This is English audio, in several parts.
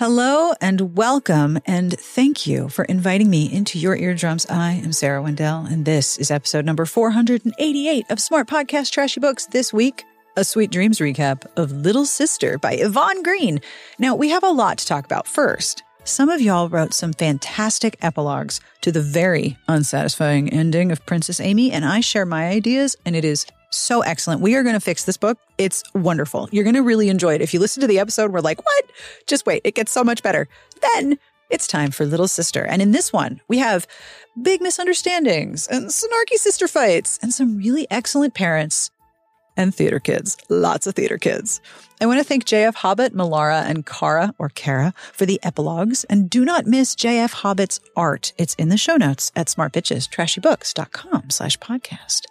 Hello and welcome, and thank you for inviting me into your eardrums. I am Sarah Wendell, and this is episode number 488 of Smart Podcast Trashy Books. This week, a Sweet Dreams recap of Little Sister by Yvonne Greene. Now, we have a lot to talk about. First, some of y'all wrote some fantastic epilogues to the very unsatisfying ending of Princess Amy, and I share my ideas, and it is so excellent. We are going to fix this book. It's wonderful. You're going to really enjoy it. If you listen to the episode, we're like, what? Just wait, it gets so much better. Then it's time for Little Sister. And in this one, we have big misunderstandings and snarky sister fights and some really excellent parents and theater kids. Lots of theater kids. I want to thank JF Hobbit, Malaraa, and Kara or Kara for the epilogues. And do not miss JF Hobbit's art. It's in the show notes at smartbitchestrashybooks.com slash podcast.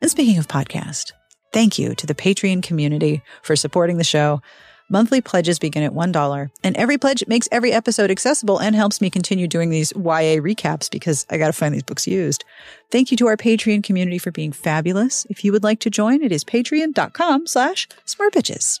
And speaking of podcast, thank you to the Patreon community for supporting the show. Monthly pledges begin at $1, and every pledge makes every episode accessible and helps me continue doing these YA recaps because I got to find these books used. Thank you to our Patreon community for being fabulous. If you would like to join, it is patreon.com slash smartbitches.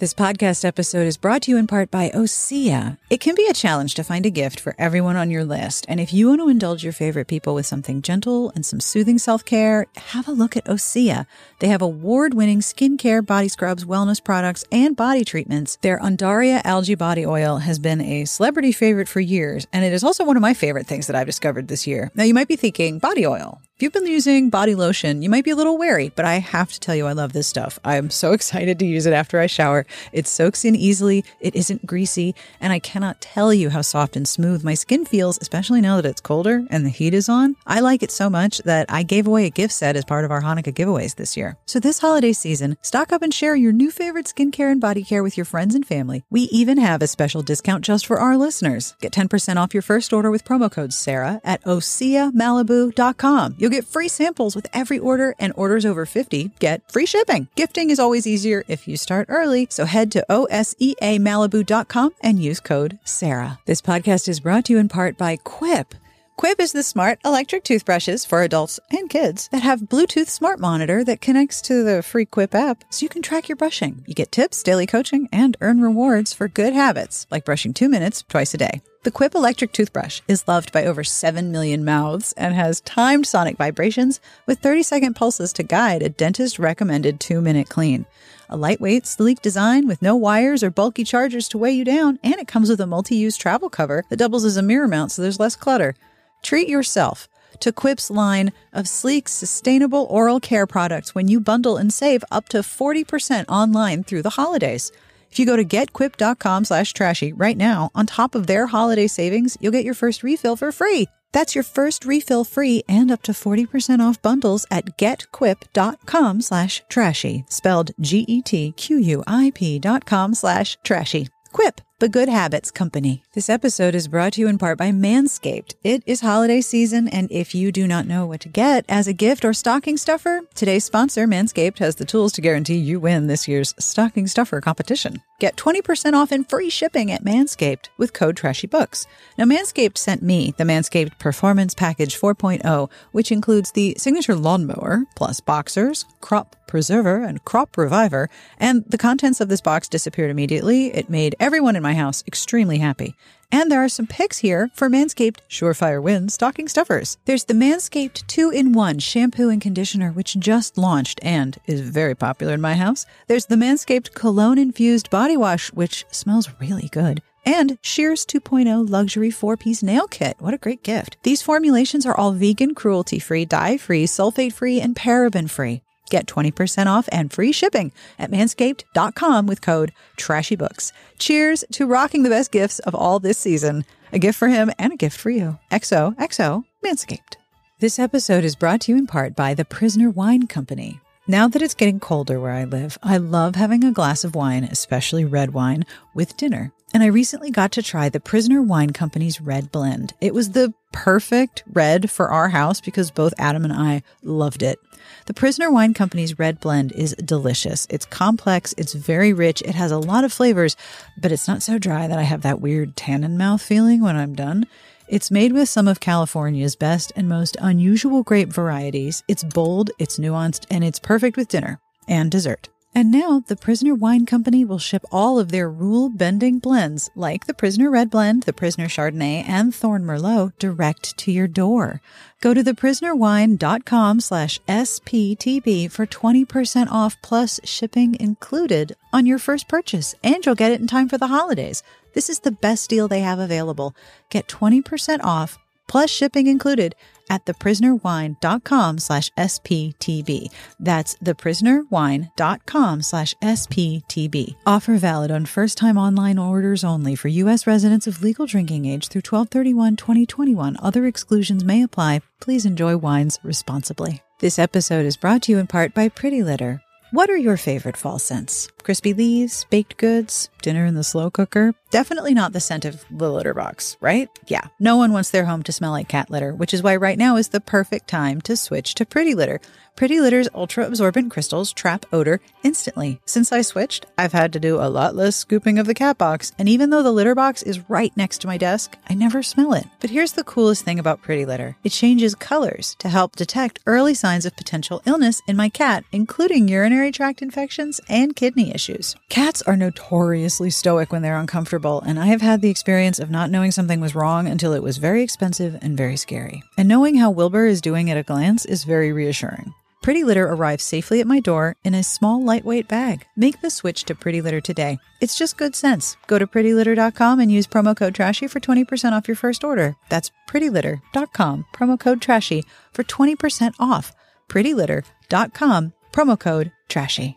This podcast episode is brought to you in part by Osea. It can be a challenge to find a gift for everyone on your list. And if you want to indulge your favorite people with something gentle and some soothing self care, have a look at Osea. They have award winning skincare, body scrubs, wellness products, and body treatments. Their Undaria algae body oil has been a celebrity favorite for years, and it is also one of my favorite things that I've discovered this year. Now, you might be thinking, body oil. If you've been using body lotion, you might be a little wary, but I have to tell you, I love this stuff. I'm so excited to use it after I shower. It soaks in easily, it isn't greasy, and I cannot tell you how soft and smooth my skin feels, especially now that it's colder and the heat is on. I like it so much that I gave away a gift set as part of our Hanukkah giveaways this year. So this holiday season, stock up and share your new favorite skincare and body care with your friends and family. We even have a special discount just for our listeners. Get 10% off your first order with promo code Sarah at OseaMalibu.com. You'll get free samples with every order, and orders over 50 get free shipping. Gifting is always easier if you start early, so head to OSEAMalibu.com and use code Sarah. This podcast is brought to you in part by Quip. Quip is the smart electric toothbrushes for adults and kids that have Bluetooth smart monitor that connects to the free Quip app so you can track your brushing. You get tips, daily coaching, and earn rewards for good habits like brushing two minutes twice a day. The Quip electric toothbrush is loved by over 7 million mouths and has timed sonic vibrations with 30 second pulses to guide a dentist recommended two minute clean. A lightweight, sleek design with no wires or bulky chargers to weigh you down, and it comes with a multi use travel cover that doubles as a mirror mount so there's less clutter. Treat yourself to Quip's line of sleek, sustainable oral care products when you bundle and save up to 40% online through the holidays. If you go to getquip.com slash trashy right now, on top of their holiday savings, you'll get your first refill for free. That's your first refill free and up to 40% off bundles at getquip.com slash trashy, spelled G-E-T-Q-U-I-P dot com slash trashy. Quip, the Good Habits Company. This episode is brought to you in part by Manscaped. It is holiday season, and if you do not know what to get as a gift or stocking stuffer, today's sponsor, Manscaped, has the tools to guarantee you win this year's stocking stuffer competition. Get 20% off and free shipping at Manscaped with code TRASHYBOOKS. Now, Manscaped sent me the Manscaped Performance Package 4.0, which includes the signature lawnmower, plus boxers, crop preserver, and crop reviver, and the contents of this box disappeared immediately. It made everyone in my house extremely happy. And there are some picks here for Manscaped Surefire Wins stocking stuffers. There's the Manscaped 2 in 1 shampoo and conditioner, which just launched and is very popular in my house. There's the Manscaped Cologne Infused Body Wash, which smells really good. And Shears 2.0 Luxury 4 piece nail kit. What a great gift. These formulations are all vegan, cruelty free, dye free, sulfate free, and paraben free. Get 20% off and free shipping at manscaped.com with code TRASHYBOOKS. Cheers to rocking the best gifts of all this season. A gift for him and a gift for you. XOXO Manscaped. This episode is brought to you in part by the Prisoner Wine Company. Now that it's getting colder where I live, I love having a glass of wine, especially red wine, with dinner. And I recently got to try the Prisoner Wine Company's red blend. It was the perfect red for our house because both Adam and I loved it. The Prisoner Wine Company's red blend is delicious. It's complex, it's very rich, it has a lot of flavors, but it's not so dry that I have that weird tannin mouth feeling when I'm done. It's made with some of California's best and most unusual grape varieties. It's bold, it's nuanced, and it's perfect with dinner and dessert. And now the Prisoner Wine Company will ship all of their rule bending blends, like the Prisoner Red Blend, the Prisoner Chardonnay, and Thorn Merlot, direct to your door. Go to theprisonerwine.com slash SPTB for 20% off plus shipping included on your first purchase, and you'll get it in time for the holidays. This is the best deal they have available. Get 20% off plus shipping included at theprisonerwine.com slash SPTB. That's theprisonerwine.com slash SPTB. Offer valid on first time online orders only for U.S. residents of legal drinking age through 1231 2021. Other exclusions may apply. Please enjoy wines responsibly. This episode is brought to you in part by Pretty Litter. What are your favorite fall scents? Crispy leaves, baked goods, dinner in the slow cooker? Definitely not the scent of the litter box, right? Yeah, no one wants their home to smell like cat litter, which is why right now is the perfect time to switch to Pretty Litter. Pretty Litter's ultra absorbent crystals trap odor instantly. Since I switched, I've had to do a lot less scooping of the cat box, and even though the litter box is right next to my desk, I never smell it. But here's the coolest thing about Pretty Litter it changes colors to help detect early signs of potential illness in my cat, including urinary tract infections and kidney issues. Cats are notoriously stoic when they're uncomfortable, and I have had the experience of not knowing something was wrong until it was very expensive and very scary. And knowing how Wilbur is doing at a glance is very reassuring. Pretty Litter arrives safely at my door in a small, lightweight bag. Make the switch to Pretty Litter today. It's just good sense. Go to prettylitter.com and use promo code TRASHY for 20% off your first order. That's prettylitter.com, promo code TRASHY for 20% off. prettylitter.com, promo code TRASHY.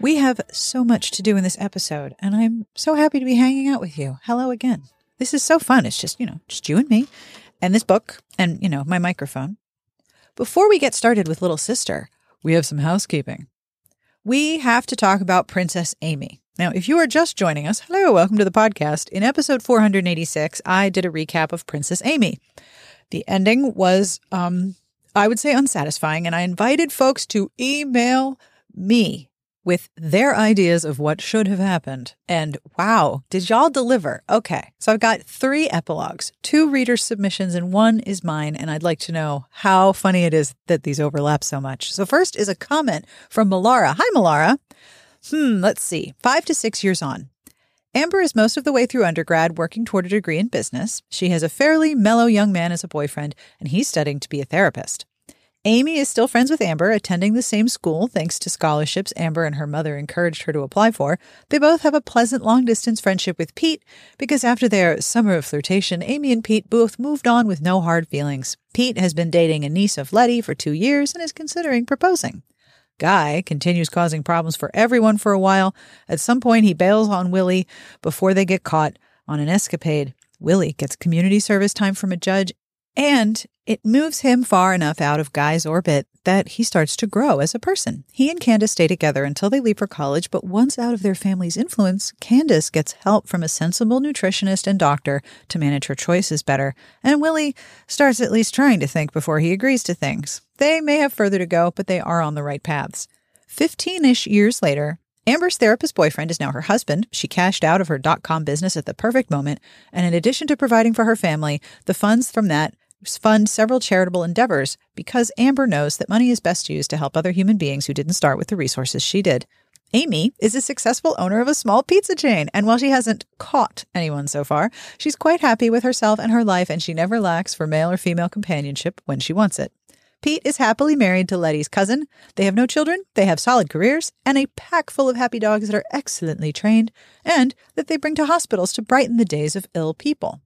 We have so much to do in this episode, and I'm so happy to be hanging out with you. Hello again. This is so fun. It's just, you know, just you and me and this book and, you know, my microphone. Before we get started with Little Sister, we have some housekeeping. We have to talk about Princess Amy. Now, if you are just joining us, hello, welcome to the podcast. In episode 486, I did a recap of Princess Amy. The ending was, um, I would say, unsatisfying, and I invited folks to email me with their ideas of what should have happened. And wow, did y'all deliver? Okay. So I've got three epilogues, two reader submissions, and one is mine. And I'd like to know how funny it is that these overlap so much. So first is a comment from Malaraa. Hi, Malaraa. Hmm, let's see. Five to six years on. Amber is most of the way through undergrad, working toward a degree in business. She has a fairly mellow young man as a boyfriend, and he's studying to be a therapist. Amy is still friends with Amber, attending the same school thanks to scholarships Amber and her mother encouraged her to apply for. They both have a pleasant long distance friendship with Pete because after their summer of flirtation, Amy and Pete both moved on with no hard feelings. Pete has been dating a niece of Letty for two years and is considering proposing. Guy continues causing problems for everyone for a while. At some point, he bails on Willie before they get caught on an escapade. Willie gets community service time from a judge and it moves him far enough out of Guy's orbit that he starts to grow as a person. He and Candace stay together until they leave for college, but once out of their family's influence, Candace gets help from a sensible nutritionist and doctor to manage her choices better, and Willie starts at least trying to think before he agrees to things. They may have further to go, but they are on the right paths. 15 ish years later, Amber's therapist boyfriend is now her husband. She cashed out of her dot com business at the perfect moment, and in addition to providing for her family, the funds from that fund several charitable endeavors because Amber knows that money is best used to help other human beings who didn't start with the resources she did. Amy is a successful owner of a small pizza chain, and while she hasn't caught anyone so far, she's quite happy with herself and her life, and she never lacks for male or female companionship when she wants it. Pete is happily married to Letty's cousin. They have no children, they have solid careers, and a pack full of happy dogs that are excellently trained, and that they bring to hospitals to brighten the days of ill people.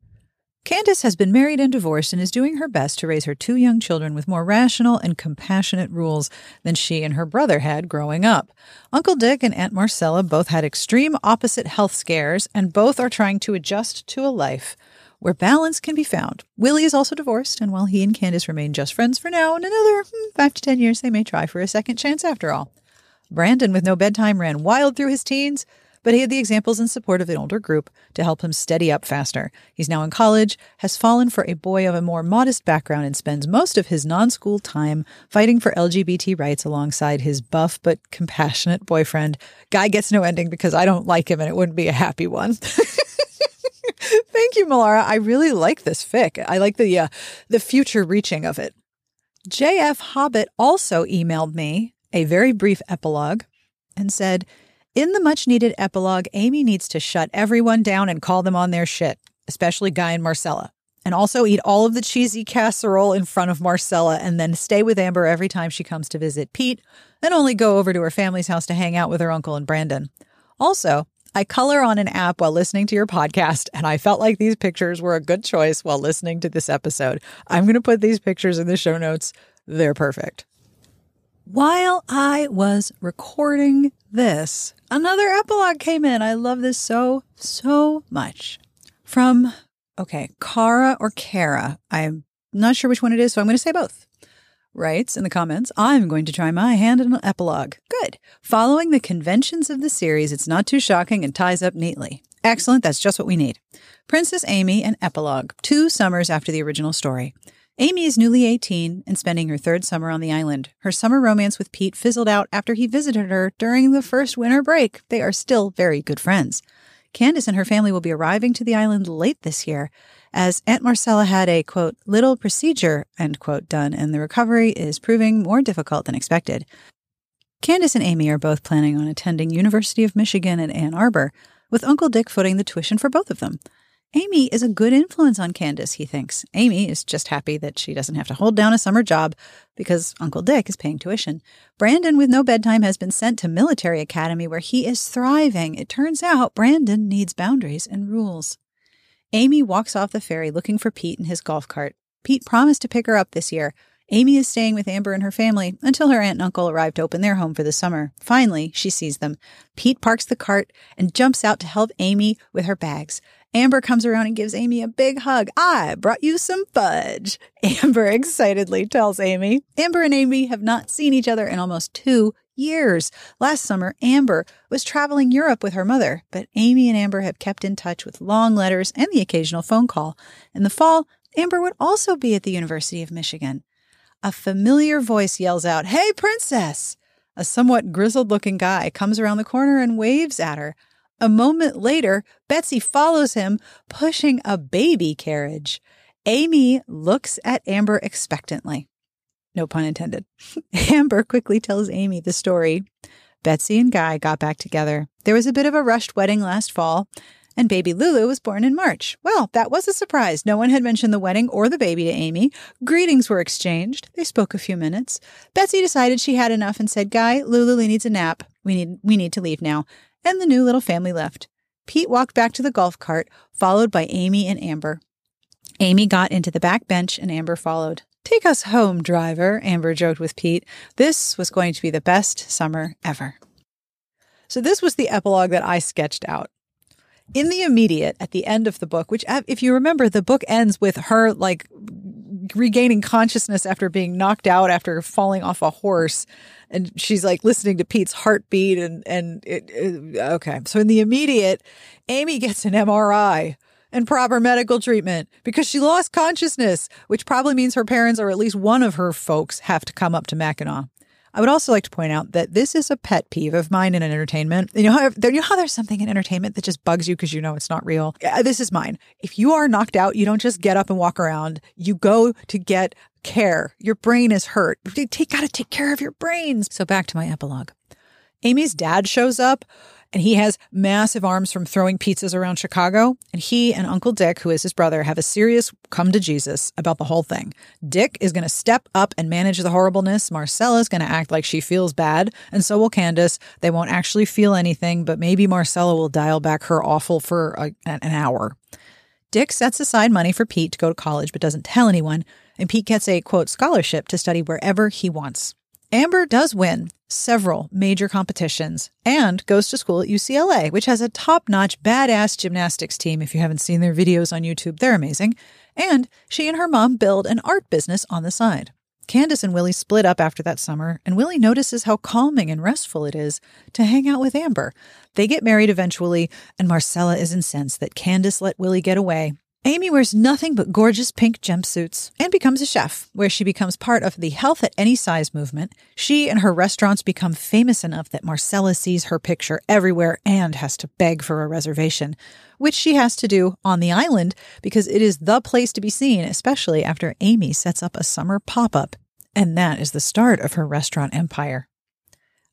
Candace has been married and divorced and is doing her best to raise her two young children with more rational and compassionate rules than she and her brother had growing up. Uncle Dick and Aunt Marcella both had extreme opposite health scares, and both are trying to adjust to a life where balance can be found. Willie is also divorced, and while he and Candace remain just friends for now, in another hmm, five to ten years, they may try for a second chance after all. Brandon, with no bedtime, ran wild through his teens but he had the examples and support of an older group to help him steady up faster. He's now in college, has fallen for a boy of a more modest background, and spends most of his non school time fighting for LGBT rights alongside his buff but compassionate boyfriend. Guy gets no ending because I don't like him and it wouldn't be a happy one. Thank you, Malaraa. I really like this fic. I like the uh, the future reaching of it. JF Hobbit also emailed me a very brief epilogue and said, In the much needed epilogue, Amy needs to shut everyone down and call them on their shit, especially Guy and Marcella. And also eat all of the cheesy casserole in front of Marcella and then stay with Amber every time she comes to visit Pete and only go over to her family's house to hang out with her uncle and Brandon. Also, I color on an app while listening to your podcast, and I felt like these pictures were a good choice while listening to this episode. I'm going to put these pictures in the show notes. They're perfect. While I was recording this, another epilogue came in. I love this so, so much. From, okay, Kara or Kara. I'm not sure which one it is, so I'm going to say both writes in the comments, I'm going to try my hand in an epilogue. Good. Following the conventions of the series, it's not too shocking and ties up neatly. Excellent, that's just what we need. Princess Amy and Epilogue, two summers after the original story. Amy is newly 18 and spending her third summer on the island. Her summer romance with Pete fizzled out after he visited her during the first winter break. They are still very good friends. Candace and her family will be arriving to the island late this year, as Aunt Marcella had a quote, little procedure, end quote, done, and the recovery is proving more difficult than expected. Candace and Amy are both planning on attending University of Michigan at Ann Arbor, with Uncle Dick footing the tuition for both of them. Amy is a good influence on Candace, he thinks. Amy is just happy that she doesn't have to hold down a summer job because Uncle Dick is paying tuition. Brandon, with no bedtime, has been sent to military academy where he is thriving. It turns out Brandon needs boundaries and rules. Amy walks off the ferry looking for Pete in his golf cart. Pete promised to pick her up this year. Amy is staying with Amber and her family until her aunt and uncle arrive to open their home for the summer. Finally, she sees them. Pete parks the cart and jumps out to help Amy with her bags. Amber comes around and gives Amy a big hug. I brought you some fudge. Amber excitedly tells Amy. Amber and Amy have not seen each other in almost two years. Last summer, Amber was traveling Europe with her mother, but Amy and Amber have kept in touch with long letters and the occasional phone call. In the fall, Amber would also be at the University of Michigan. A familiar voice yells out, Hey, princess! A somewhat grizzled looking guy comes around the corner and waves at her. A moment later, Betsy follows him, pushing a baby carriage. Amy looks at Amber expectantly. No pun intended. Amber quickly tells Amy the story. Betsy and Guy got back together. There was a bit of a rushed wedding last fall, and baby Lulu was born in March. Well, that was a surprise. No one had mentioned the wedding or the baby to Amy. Greetings were exchanged. They spoke a few minutes. Betsy decided she had enough and said, Guy, Lulu needs a nap. We need we need to leave now. And the new little family left. Pete walked back to the golf cart, followed by Amy and Amber. Amy got into the back bench and Amber followed. Take us home, driver, Amber joked with Pete. This was going to be the best summer ever. So, this was the epilogue that I sketched out. In the immediate, at the end of the book, which, uh, if you remember, the book ends with her like regaining consciousness after being knocked out after falling off a horse. And she's like listening to Pete's heartbeat and, and it, it, okay. So in the immediate, Amy gets an MRI and proper medical treatment because she lost consciousness, which probably means her parents or at least one of her folks have to come up to Mackinac. I would also like to point out that this is a pet peeve of mine in entertainment. You know how you know how there's something in entertainment that just bugs you because you know it's not real. This is mine. If you are knocked out, you don't just get up and walk around. You go to get care. Your brain is hurt. You got to take care of your brains. So back to my epilogue. Amy's dad shows up and he has massive arms from throwing pizzas around Chicago. And he and Uncle Dick, who is his brother, have a serious come to Jesus about the whole thing. Dick is going to step up and manage the horribleness. Marcella's going to act like she feels bad, and so will Candace. They won't actually feel anything, but maybe Marcella will dial back her awful for a, an hour. Dick sets aside money for Pete to go to college, but doesn't tell anyone. And Pete gets a quote scholarship to study wherever he wants. Amber does win several major competitions and goes to school at UCLA, which has a top notch, badass gymnastics team. If you haven't seen their videos on YouTube, they're amazing. And she and her mom build an art business on the side. Candace and Willie split up after that summer, and Willie notices how calming and restful it is to hang out with Amber. They get married eventually, and Marcella is incensed that Candace let Willie get away Amy wears nothing but gorgeous pink jumpsuits and becomes a chef, where she becomes part of the health at any size movement. She and her restaurants become famous enough that Marcella sees her picture everywhere and has to beg for a reservation, which she has to do on the island because it is the place to be seen, especially after Amy sets up a summer pop up. And that is the start of her restaurant empire.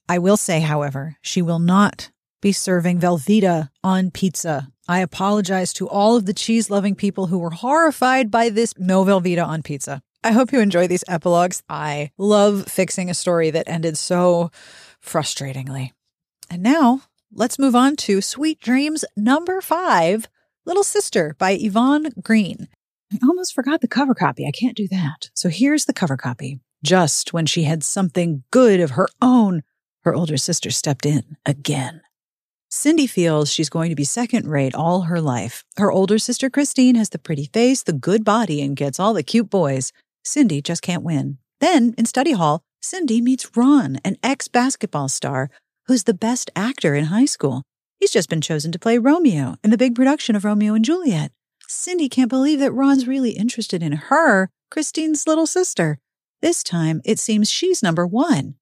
I will say, however, she will not be serving Velveeta on pizza. I apologize to all of the cheese loving people who were horrified by this no Velveeta on pizza. I hope you enjoy these epilogues. I love fixing a story that ended so frustratingly. And now let's move on to Sweet Dreams number five Little Sister by Yvonne Greene. I almost forgot the cover copy. I can't do that. So here's the cover copy. Just when she had something good of her own, her older sister stepped in again. Cindy feels she's going to be second rate all her life. Her older sister Christine has the pretty face, the good body, and gets all the cute boys. Cindy just can't win. Then, in study hall, Cindy meets Ron, an ex basketball star who's the best actor in high school. He's just been chosen to play Romeo in the big production of Romeo and Juliet. Cindy can't believe that Ron's really interested in her, Christine's little sister. This time, it seems she's number one.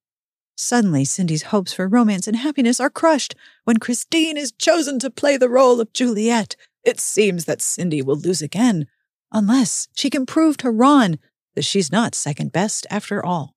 Suddenly, Cindy's hopes for romance and happiness are crushed when Christine is chosen to play the role of Juliet. It seems that Cindy will lose again, unless she can prove to Ron that she's not second best after all.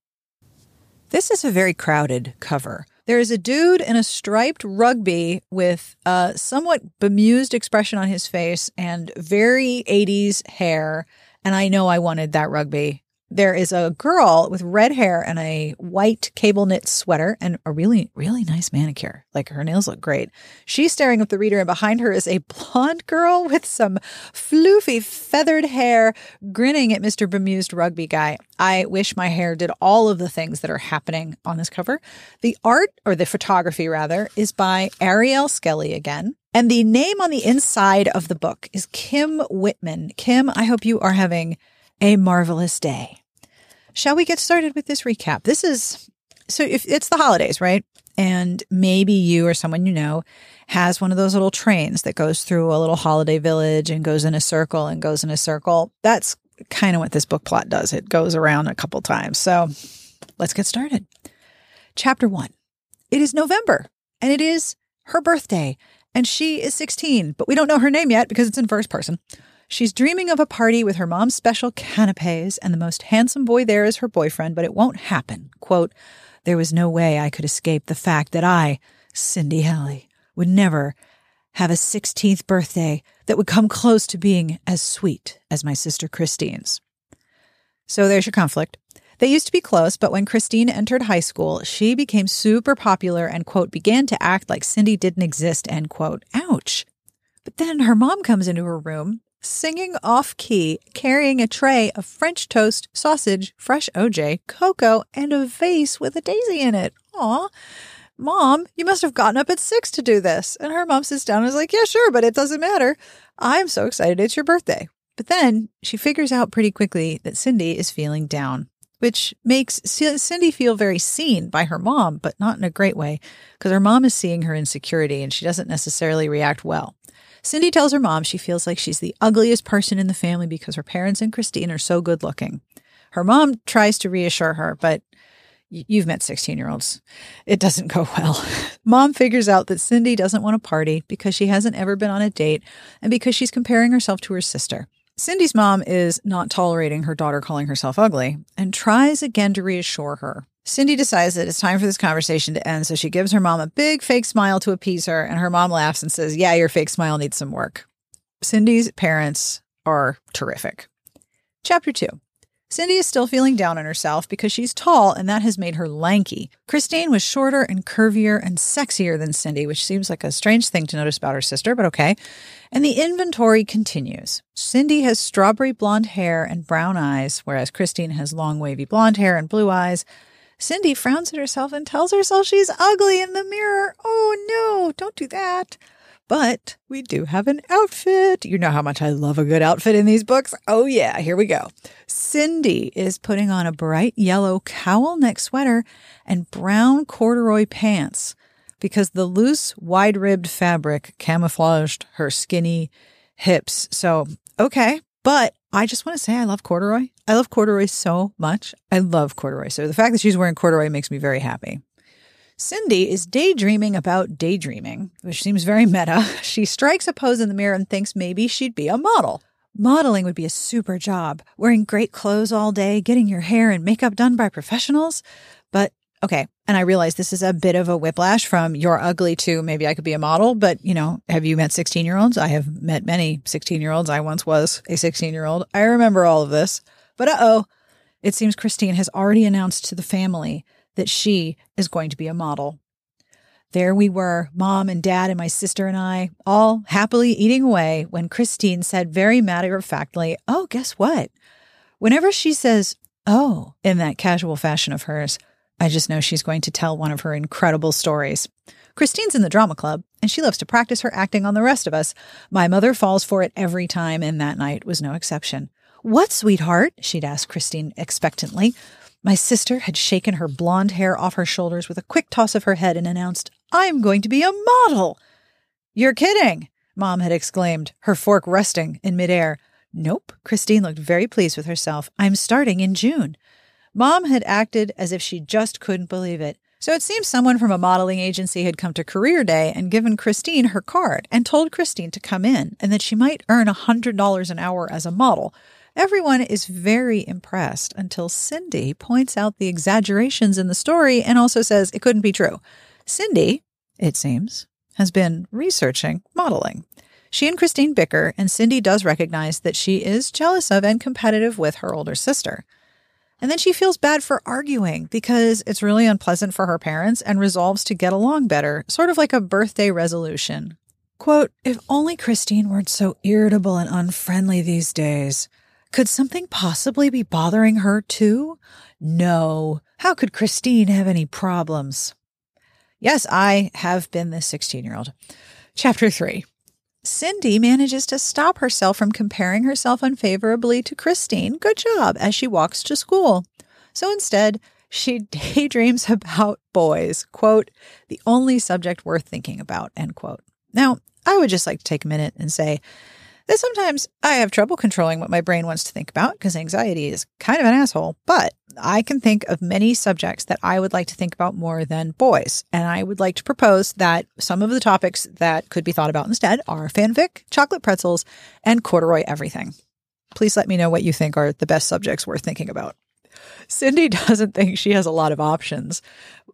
This is a very crowded cover. There is a dude in a striped rugby with a somewhat bemused expression on his face and very 80s hair. And I know I wanted that rugby there is a girl with red hair and a white cable knit sweater and a really, really nice manicure. Like her nails look great. She's staring at the reader, and behind her is a blonde girl with some floofy feathered hair grinning at Mr. Bemused Rugby Guy. I wish my hair did all of the things that are happening on this cover. The art, or the photography rather, is by Ariel Skelley again. And the name on the inside of the book is Kim Whitman. Kim, I hope you are having a marvelous day. Shall we get started with this recap? This is so if it's the holidays, right? And maybe you or someone you know has one of those little trains that goes through a little holiday village and goes in a circle and goes in a circle. That's kind of what this book plot does. It goes around a couple times. So let's get started. Chapter one. It is November and it is her birthday and she is 16, but we don't know her name yet because it's in first person. She's dreaming of a party with her mom's special canapes, and the most handsome boy there is her boyfriend, but it won't happen. Quote, There was no way I could escape the fact that I, Cindy Halley, would never have a 16th birthday that would come close to being as sweet as my sister Christine's. So there's your conflict. They used to be close, but when Christine entered high school, she became super popular and, quote, began to act like Cindy didn't exist, end quote. Ouch. But then her mom comes into her room singing off key, carrying a tray of French toast, sausage, fresh OJ, cocoa, and a vase with a daisy in it. Aw. Mom, you must have gotten up at six to do this. And her mom sits down and is like, Yeah, sure, but it doesn't matter. I'm so excited it's your birthday. But then she figures out pretty quickly that Cindy is feeling down, which makes Cindy feel very seen by her mom, but not in a great way, because her mom is seeing her insecurity and she doesn't necessarily react well. Cindy tells her mom she feels like she's the ugliest person in the family because her parents and Christine are so good looking. Her mom tries to reassure her, but you've met 16 year olds. It doesn't go well. Mom figures out that Cindy doesn't want to party because she hasn't ever been on a date and because she's comparing herself to her sister. Cindy's mom is not tolerating her daughter calling herself ugly and tries again to reassure her. Cindy decides that it's time for this conversation to end, so she gives her mom a big fake smile to appease her, and her mom laughs and says, Yeah, your fake smile needs some work. Cindy's parents are terrific. Chapter 2 Cindy is still feeling down on herself because she's tall and that has made her lanky. Christine was shorter and curvier and sexier than Cindy, which seems like a strange thing to notice about her sister, but okay. And the inventory continues. Cindy has strawberry blonde hair and brown eyes, whereas Christine has long wavy blonde hair and blue eyes. Cindy frowns at herself and tells herself she's ugly in the mirror. Oh no, don't do that. But we do have an outfit. You know how much I love a good outfit in these books. Oh, yeah, here we go. Cindy is putting on a bright yellow cowl neck sweater and brown corduroy pants because the loose, wide ribbed fabric camouflaged her skinny hips. So, okay. But I just want to say I love corduroy. I love corduroy so much. I love corduroy. So the fact that she's wearing corduroy makes me very happy. Cindy is daydreaming about daydreaming, which seems very meta. She strikes a pose in the mirror and thinks maybe she'd be a model. Modeling would be a super job, wearing great clothes all day, getting your hair and makeup done by professionals. But Okay. And I realize this is a bit of a whiplash from you're ugly to maybe I could be a model, but you know, have you met 16 year olds? I have met many 16 year olds. I once was a 16 year old. I remember all of this. But uh oh, it seems Christine has already announced to the family that she is going to be a model. There we were, mom and dad and my sister and I, all happily eating away when Christine said very matter of factly, Oh, guess what? Whenever she says, Oh, in that casual fashion of hers, I just know she's going to tell one of her incredible stories. Christine's in the drama club, and she loves to practice her acting on the rest of us. My mother falls for it every time, and that night was no exception. What, sweetheart? she'd ask Christine expectantly. My sister had shaken her blonde hair off her shoulders with a quick toss of her head and announced, I'm going to be a model. You're kidding, Mom had exclaimed, her fork resting in midair. Nope, Christine looked very pleased with herself. I'm starting in June. Mom had acted as if she just couldn't believe it. So it seems someone from a modeling agency had come to career day and given Christine her card and told Christine to come in and that she might earn a $100 an hour as a model. Everyone is very impressed until Cindy points out the exaggerations in the story and also says it couldn't be true. Cindy, it seems, has been researching modeling. She and Christine bicker, and Cindy does recognize that she is jealous of and competitive with her older sister. And then she feels bad for arguing because it's really unpleasant for her parents and resolves to get along better, sort of like a birthday resolution. Quote, if only Christine weren't so irritable and unfriendly these days. Could something possibly be bothering her too? No. How could Christine have any problems? Yes, I have been this 16 year old. Chapter 3 Cindy manages to stop herself from comparing herself unfavorably to Christine. Good job as she walks to school. So instead, she daydreams about boys, quote, the only subject worth thinking about, end quote. Now, I would just like to take a minute and say that sometimes I have trouble controlling what my brain wants to think about because anxiety is kind of an asshole, but I can think of many subjects that I would like to think about more than boys. And I would like to propose that some of the topics that could be thought about instead are fanfic, chocolate pretzels, and corduroy everything. Please let me know what you think are the best subjects worth thinking about. Cindy doesn't think she has a lot of options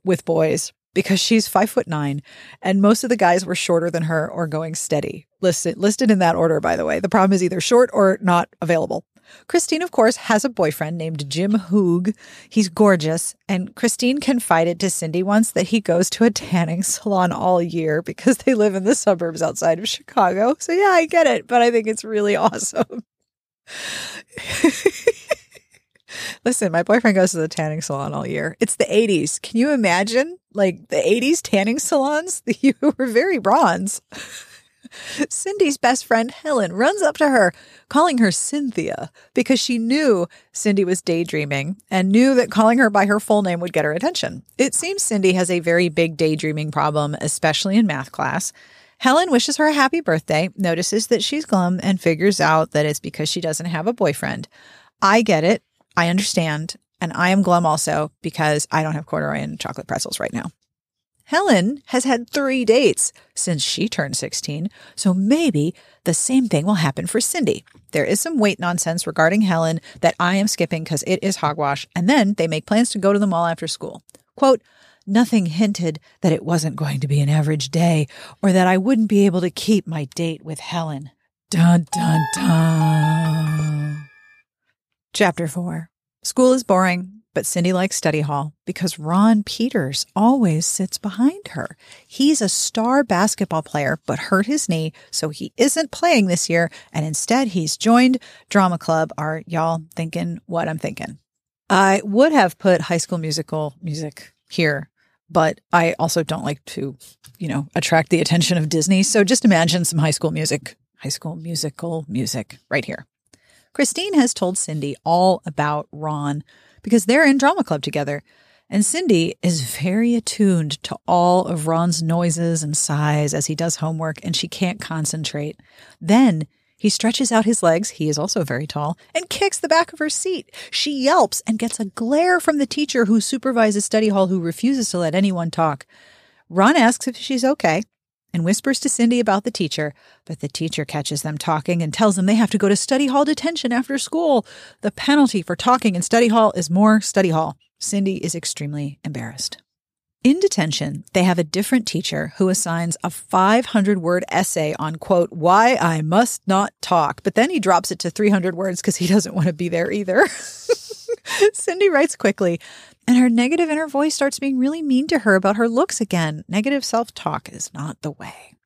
with boys because she's five foot nine and most of the guys were shorter than her or going steady. Listed, listed in that order, by the way. The problem is either short or not available. Christine, of course, has a boyfriend named Jim Hoog. He's gorgeous. And Christine confided to Cindy once that he goes to a tanning salon all year because they live in the suburbs outside of Chicago. So, yeah, I get it, but I think it's really awesome. Listen, my boyfriend goes to the tanning salon all year. It's the 80s. Can you imagine? Like the 80s tanning salons? You were very bronze. Cindy's best friend Helen runs up to her, calling her Cynthia because she knew Cindy was daydreaming and knew that calling her by her full name would get her attention. It seems Cindy has a very big daydreaming problem, especially in math class. Helen wishes her a happy birthday, notices that she's glum, and figures out that it's because she doesn't have a boyfriend. I get it. I understand. And I am glum also because I don't have corduroy and chocolate pretzels right now. Helen has had three dates since she turned 16, so maybe the same thing will happen for Cindy. There is some weight nonsense regarding Helen that I am skipping because it is hogwash, and then they make plans to go to the mall after school. Quote, Nothing hinted that it wasn't going to be an average day or that I wouldn't be able to keep my date with Helen. Dun dun dun. Chapter 4 School is boring, but Cindy likes study hall because Ron Peters always sits behind her. He's a star basketball player, but hurt his knee, so he isn't playing this year, and instead he's joined drama club. Are y'all thinking what I'm thinking? I would have put high school musical music here, but I also don't like to, you know, attract the attention of Disney. So just imagine some high school music, high school musical music right here. Christine has told Cindy all about Ron because they're in drama club together. And Cindy is very attuned to all of Ron's noises and sighs as he does homework, and she can't concentrate. Then he stretches out his legs, he is also very tall, and kicks the back of her seat. She yelps and gets a glare from the teacher who supervises study hall, who refuses to let anyone talk. Ron asks if she's okay, and whispers to Cindy about the teacher, but the teacher catches them talking and tells them they have to go to study hall detention after school. The penalty for talking in study hall is more study hall. Cindy is extremely embarrassed. In detention, they have a different teacher who assigns a 500 word essay on, quote, why I must not talk. But then he drops it to 300 words because he doesn't want to be there either. Cindy writes quickly, and her negative inner voice starts being really mean to her about her looks again. Negative self talk is not the way.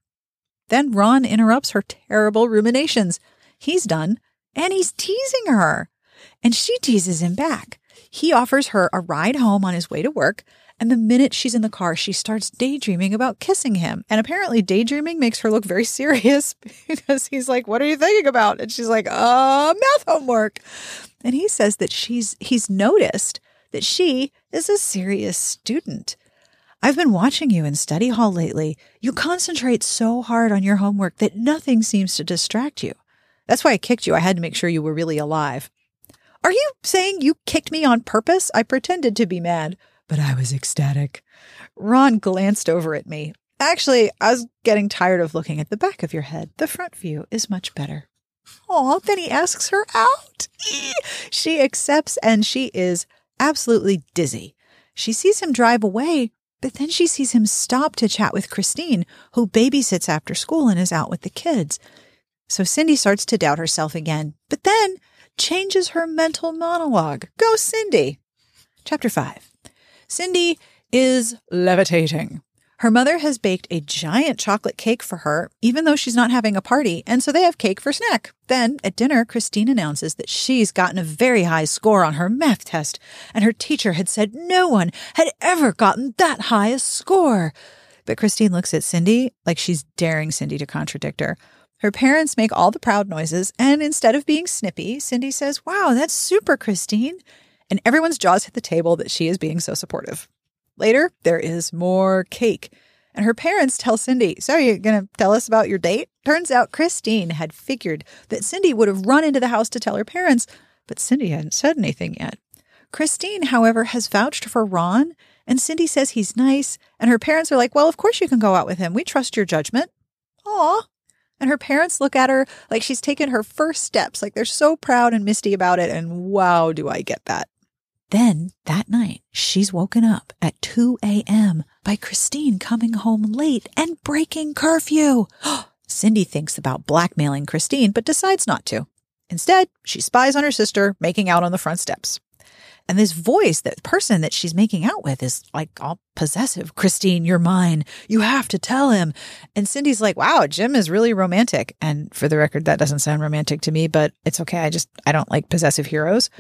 Then Ron interrupts her terrible ruminations. He's done, and he's teasing her. And she teases him back. He offers her a ride home on his way to work and the minute she's in the car, she starts daydreaming about kissing him. And apparently, daydreaming makes her look very serious because he's like, What are you thinking about? And she's like, Uh, math homework. And he says that she's, he's noticed that she is a serious student. I've been watching you in study hall lately. You concentrate so hard on your homework that nothing seems to distract you. That's why I kicked you. I had to make sure you were really alive. Are you saying you kicked me on purpose? I pretended to be mad but I was ecstatic. Ron glanced over at me. Actually, I was getting tired of looking at the back of your head. The front view is much better. Oh, then he asks her out. She accepts and she is absolutely dizzy. She sees him drive away, but then she sees him stop to chat with Christine, who babysits after school and is out with the kids. So Cindy starts to doubt herself again, but then changes her mental monologue. Go, Cindy. Chapter 5 Cindy is levitating. Her mother has baked a giant chocolate cake for her, even though she's not having a party, and so they have cake for snack. Then, at dinner, Christine announces that she's gotten a very high score on her math test, and her teacher had said no one had ever gotten that high a score. But Christine looks at Cindy like she's daring Cindy to contradict her. Her parents make all the proud noises, and instead of being snippy, Cindy says, Wow, that's super, Christine and everyone's jaws hit the table that she is being so supportive. Later, there is more cake. And her parents tell Cindy, So, you're you going to tell us about your date? Turns out Christine had figured that Cindy would have run into the house to tell her parents, but Cindy hadn't said anything yet. Christine, however, has vouched for Ron, and Cindy says he's nice. And her parents are like, Well, of course you can go out with him. We trust your judgment. Aw. And her parents look at her like she's taken her first steps, like they're so proud and misty about it. And wow, do I get that. Then that night, she's woken up at 2 a.m. by Christine coming home late and breaking curfew. Cindy thinks about blackmailing Christine, but decides not to. Instead, she spies on her sister making out on the front steps. And this voice, that person that she's making out with is like all possessive. Christine, you're mine. You have to tell him. And Cindy's like, wow, Jim is really romantic. And for the record, that doesn't sound romantic to me, but it's okay. I just, I don't like possessive heroes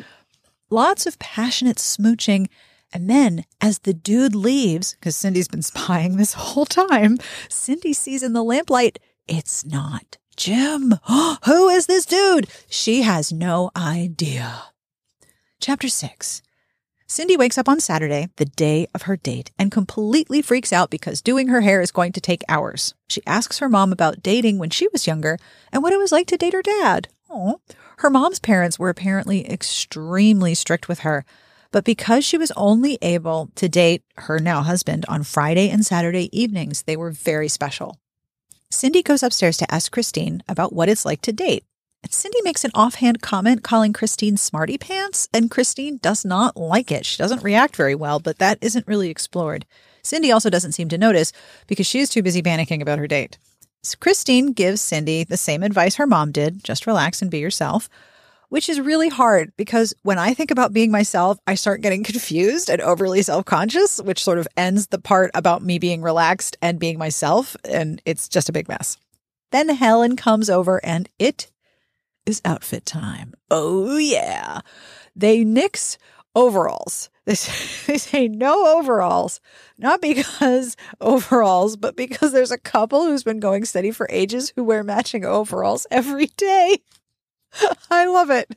lots of passionate smooching. And then as the dude leaves, because Cindy's been spying this whole time, Cindy sees in the lamplight, it's not Jim. Who is this dude? She has no idea. Chapter six. Cindy wakes up on Saturday, the day of her date, and completely freaks out because doing her hair is going to take hours. She asks her mom about dating when she was younger and what it was like to date her dad. Oh, her mom's parents were apparently extremely strict with her, but because she was only able to date her now husband on Friday and Saturday evenings, they were very special. Cindy goes upstairs to ask Christine about what it's like to date. And Cindy makes an offhand comment calling Christine smarty pants, and Christine does not like it. She doesn't react very well, but that isn't really explored. Cindy also doesn't seem to notice because she is too busy panicking about her date. So Christine gives Cindy the same advice her mom did just relax and be yourself, which is really hard because when I think about being myself, I start getting confused and overly self conscious, which sort of ends the part about me being relaxed and being myself. And it's just a big mess. Then Helen comes over and it is outfit time. Oh, yeah. They nix overalls. They say, no overalls, not because overalls, but because there's a couple who's been going steady for ages who wear matching overalls every day. I love it.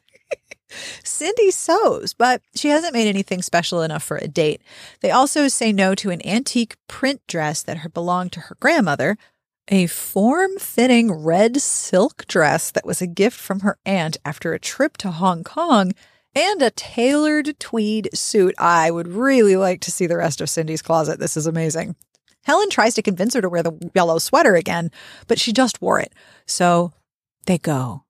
Cindy sews, but she hasn't made anything special enough for a date. They also say no to an antique print dress that her belonged to her grandmother, a form fitting red silk dress that was a gift from her aunt after a trip to Hong Kong and a tailored tweed suit. I would really like to see the rest of Cindy's closet. This is amazing. Helen tries to convince her to wear the yellow sweater again, but she just wore it. So they go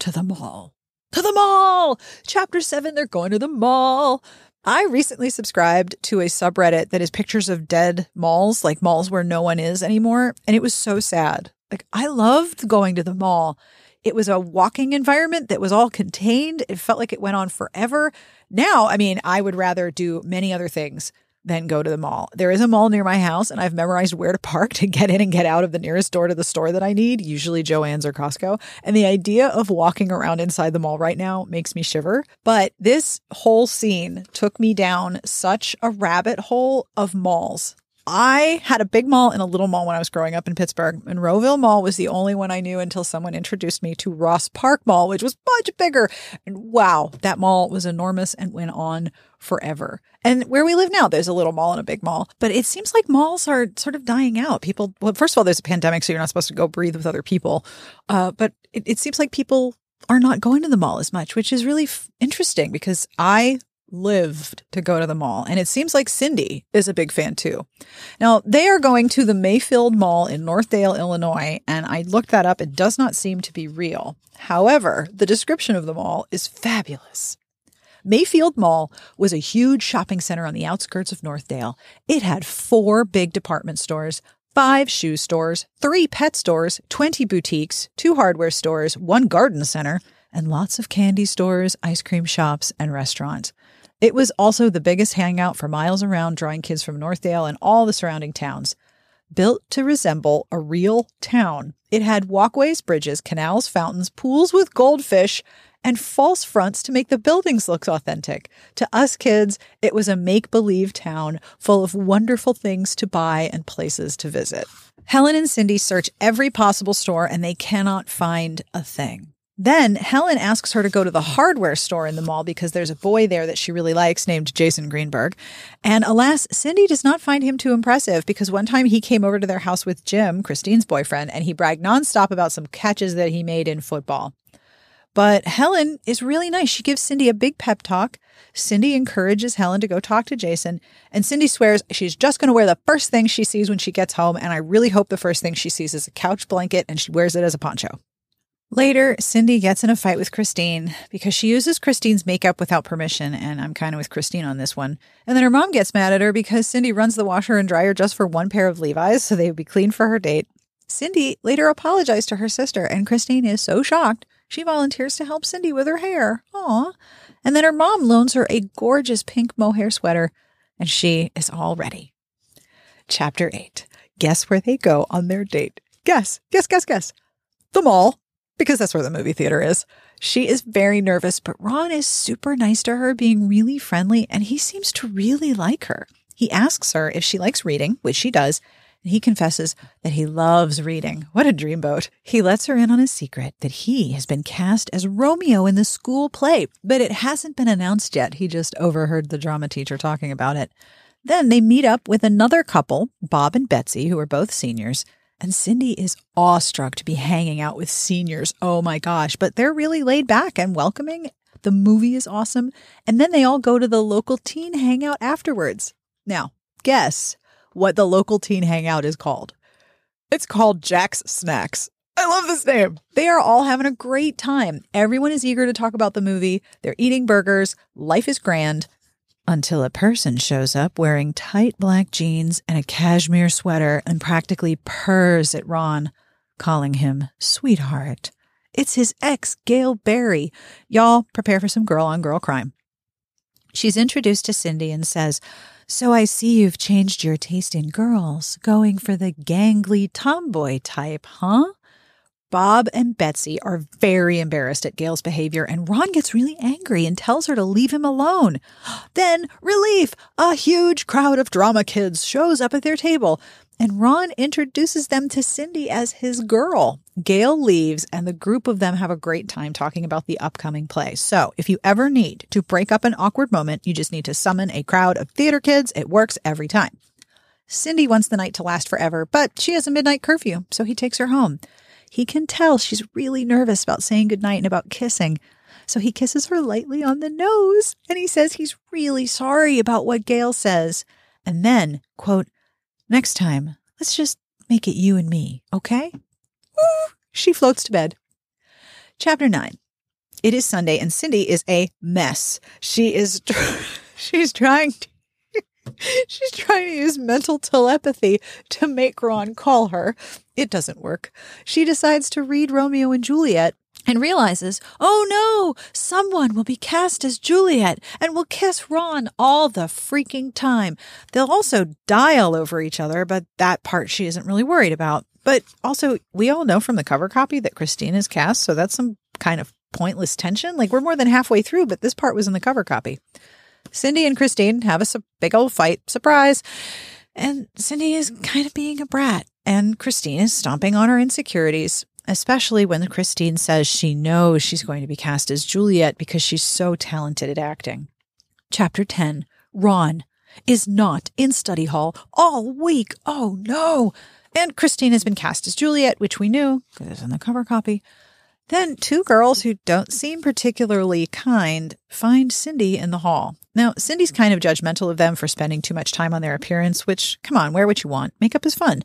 to the mall. To the mall! Chapter seven, they're going to the mall. I recently subscribed to a subreddit that is pictures of dead malls, like malls where no one is anymore. And it was so sad. Like, I loved going to the mall. It was a walking environment that was all contained. It felt like it went on forever. Now, I mean, I would rather do many other things than go to the mall. There is a mall near my house, and I've memorized where to park to get in and get out of the nearest door to the store that I need, usually Joann's or Costco. And the idea of walking around inside the mall right now makes me shiver. But this whole scene took me down such a rabbit hole of malls. I had a big mall and a little mall when I was growing up in Pittsburgh. Monroeville Mall was the only one I knew until someone introduced me to Ross Park Mall, which was much bigger. And wow, that mall was enormous and went on forever. And where we live now, there's a little mall and a big mall. But it seems like malls are sort of dying out. People, well, first of all, there's a pandemic, so you're not supposed to go breathe with other people. Uh, but it, it seems like people are not going to the mall as much, which is really f- interesting because I lived to go to the mall. And it seems like Cindy is a big fan too. Now, they are going to the Mayfield Mall in Northdale, Illinois, and I looked that up. It does not seem to be real. However, the description of the mall is fabulous. Mayfield Mall was a huge shopping center on the outskirts of Northdale. It had four big department stores, five shoe stores, three pet stores, 20 boutiques, two hardware stores, one garden center, and lots of candy stores, ice cream shops, and restaurants. It was also the biggest hangout for miles around, drawing kids from Northdale and all the surrounding towns. Built to resemble a real town, it had walkways, bridges, canals, fountains, pools with goldfish, and false fronts to make the buildings look authentic. To us kids, it was a make believe town full of wonderful things to buy and places to visit. Helen and Cindy search every possible store and they cannot find a thing. Then Helen asks her to go to the hardware store in the mall because there's a boy there that she really likes named Jason Greenberg. And alas, Cindy does not find him too impressive because one time he came over to their house with Jim, Christine's boyfriend, and he bragged nonstop about some catches that he made in football. But Helen is really nice. She gives Cindy a big pep talk. Cindy encourages Helen to go talk to Jason, and Cindy swears she's just going to wear the first thing she sees when she gets home. And I really hope the first thing she sees is a couch blanket and she wears it as a poncho. Later, Cindy gets in a fight with Christine because she uses Christine's makeup without permission, and I'm kind of with Christine on this one. And then her mom gets mad at her because Cindy runs the washer and dryer just for one pair of Levi's so they would be clean for her date. Cindy later apologized to her sister, and Christine is so shocked she volunteers to help Cindy with her hair. Aw. And then her mom loans her a gorgeous pink mohair sweater, and she is all ready. Chapter 8 Guess where they go on their date? Guess, guess, guess, guess. The mall because that's where the movie theater is. She is very nervous, but Ron is super nice to her, being really friendly, and he seems to really like her. He asks her if she likes reading, which she does, and he confesses that he loves reading. What a dreamboat. He lets her in on a secret that he has been cast as Romeo in the school play, but it hasn't been announced yet. He just overheard the drama teacher talking about it. Then they meet up with another couple, Bob and Betsy, who are both seniors, and Cindy is awestruck to be hanging out with seniors. Oh my gosh. But they're really laid back and welcoming. The movie is awesome. And then they all go to the local teen hangout afterwards. Now, guess what the local teen hangout is called. It's called Jack's Snacks. I love this name. They are all having a great time. Everyone is eager to talk about the movie. They're eating burgers. Life is grand until a person shows up wearing tight black jeans and a cashmere sweater and practically purrs at Ron, calling him sweetheart. It's his ex, Gail Barry. Y'all prepare for some girl on girl crime. She's introduced to Cindy and says, So I see you've changed your taste in girls, going for the gangly tomboy type, huh? Bob and Betsy are very embarrassed at Gail's behavior, and Ron gets really angry and tells her to leave him alone. Then, relief! A huge crowd of drama kids shows up at their table, and Ron introduces them to Cindy as his girl. Gail leaves, and the group of them have a great time talking about the upcoming play. So, if you ever need to break up an awkward moment, you just need to summon a crowd of theater kids. It works every time. Cindy wants the night to last forever, but she has a midnight curfew, so he takes her home. He can tell she's really nervous about saying goodnight and about kissing. So he kisses her lightly on the nose and he says he's really sorry about what Gail says. And then, quote, next time, let's just make it you and me, okay? Ooh, she floats to bed. Chapter 9. It is Sunday and Cindy is a mess. She is she's trying to She's trying to use mental telepathy to make Ron call her. It doesn't work. She decides to read Romeo and Juliet and realizes, oh no, someone will be cast as Juliet and will kiss Ron all the freaking time. They'll also die all over each other, but that part she isn't really worried about. But also, we all know from the cover copy that Christine is cast, so that's some kind of pointless tension. Like, we're more than halfway through, but this part was in the cover copy. Cindy and Christine have a big old fight. Surprise. And Cindy is kind of being a brat, and Christine is stomping on her insecurities, especially when Christine says she knows she's going to be cast as Juliet because she's so talented at acting. Chapter 10 Ron is not in study hall all week. Oh no. And Christine has been cast as Juliet, which we knew because it's in the cover copy. Then two girls who don't seem particularly kind find Cindy in the hall. Now, Cindy's kind of judgmental of them for spending too much time on their appearance, which, come on, wear what you want. Makeup is fun.